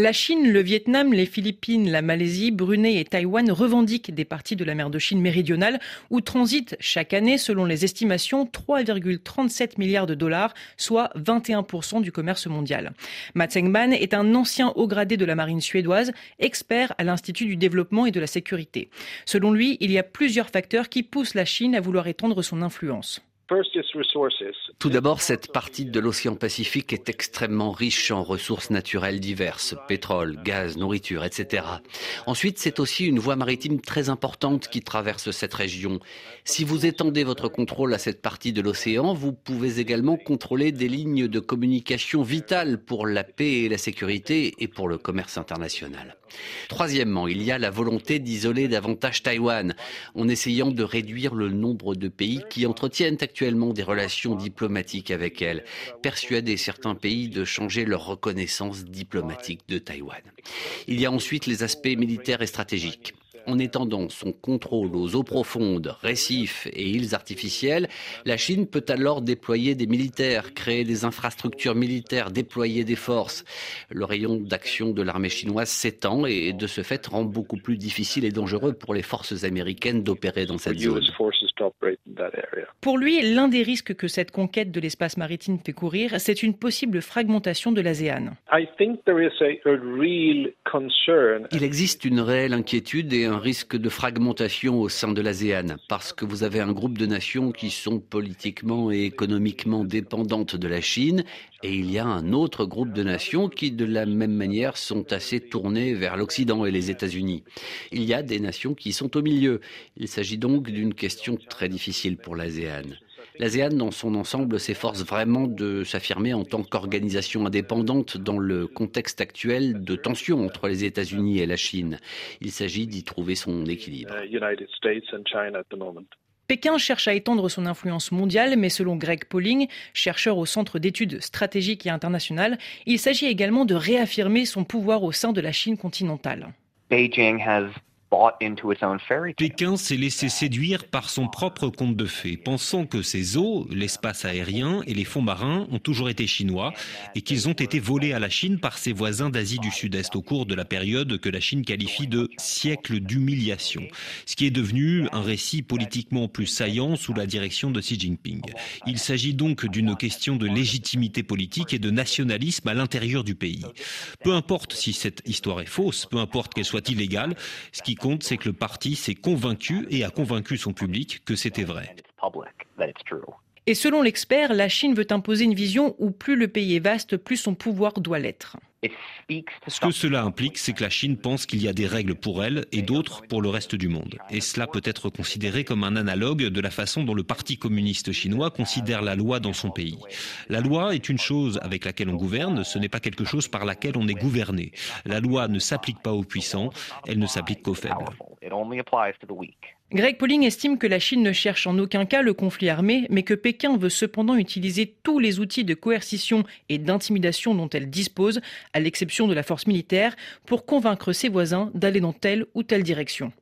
La Chine, le Vietnam, les Philippines, la Malaisie, Brunei et Taïwan revendiquent des parties de la mer de Chine méridionale où transitent chaque année, selon les estimations, 3,37 milliards de dollars, soit 21% du commerce mondial. Mats Engman est un ancien haut gradé de la marine suédoise, expert à l'Institut du développement et de la sécurité. Selon lui, il y a plusieurs facteurs qui poussent la Chine à vouloir étendre son influence. Tout d'abord, cette partie de l'océan Pacifique est extrêmement riche en ressources naturelles diverses, pétrole, gaz, nourriture, etc. Ensuite, c'est aussi une voie maritime très importante qui traverse cette région. Si vous étendez votre contrôle à cette partie de l'océan, vous pouvez également contrôler des lignes de communication vitales pour la paix et la sécurité et pour le commerce international. Troisièmement, il y a la volonté d'isoler davantage Taïwan en essayant de réduire le nombre de pays qui entretiennent actuellement des relations diplomatiques avec elle, persuader certains pays de changer leur reconnaissance diplomatique de Taïwan. Il y a ensuite les aspects militaires et stratégiques en étendant son contrôle aux eaux profondes, récifs et îles artificielles, la Chine peut alors déployer des militaires, créer des infrastructures militaires, déployer des forces. Le rayon d'action de l'armée chinoise s'étend et de ce fait rend beaucoup plus difficile et dangereux pour les forces américaines d'opérer dans cette zone. Pour lui, l'un des risques que cette conquête de l'espace maritime fait courir, c'est une possible fragmentation de l'ASEAN. Il existe une réelle inquiétude et un risque de fragmentation au sein de l'ASEAN, parce que vous avez un groupe de nations qui sont politiquement et économiquement dépendantes de la Chine, et il y a un autre groupe de nations qui, de la même manière, sont assez tournées vers l'Occident et les États-Unis. Il y a des nations qui sont au milieu. Il s'agit donc d'une question très difficile pour l'ASEAN. L'ASEAN, dans son ensemble, s'efforce vraiment de s'affirmer en tant qu'organisation indépendante dans le contexte actuel de tension entre les États-Unis et la Chine. Il s'agit d'y trouver son équilibre. Uh, Pékin cherche à étendre son influence mondiale, mais selon Greg Pauling, chercheur au Centre d'études stratégiques et internationales, il s'agit également de réaffirmer son pouvoir au sein de la Chine continentale. Beijing has Pékin s'est laissé séduire par son propre conte de fées, pensant que ses eaux, l'espace aérien et les fonds marins ont toujours été chinois et qu'ils ont été volés à la Chine par ses voisins d'Asie du Sud-Est au cours de la période que la Chine qualifie de siècle d'humiliation, ce qui est devenu un récit politiquement plus saillant sous la direction de Xi Jinping. Il s'agit donc d'une question de légitimité politique et de nationalisme à l'intérieur du pays. Peu importe si cette histoire est fausse, peu importe qu'elle soit illégale, ce qui compte, c'est que le parti s'est convaincu et a convaincu son public que c'était vrai. Et selon l'expert, la Chine veut imposer une vision où plus le pays est vaste, plus son pouvoir doit l'être. Ce que cela implique, c'est que la Chine pense qu'il y a des règles pour elle et d'autres pour le reste du monde. Et cela peut être considéré comme un analogue de la façon dont le Parti communiste chinois considère la loi dans son pays. La loi est une chose avec laquelle on gouverne, ce n'est pas quelque chose par laquelle on est gouverné. La loi ne s'applique pas aux puissants, elle ne s'applique qu'aux faibles. Greg Pauling estime que la Chine ne cherche en aucun cas le conflit armé, mais que Pékin veut cependant utiliser tous les outils de coercition et d'intimidation dont elle dispose, à l'exception de la force militaire, pour convaincre ses voisins d'aller dans telle ou telle direction.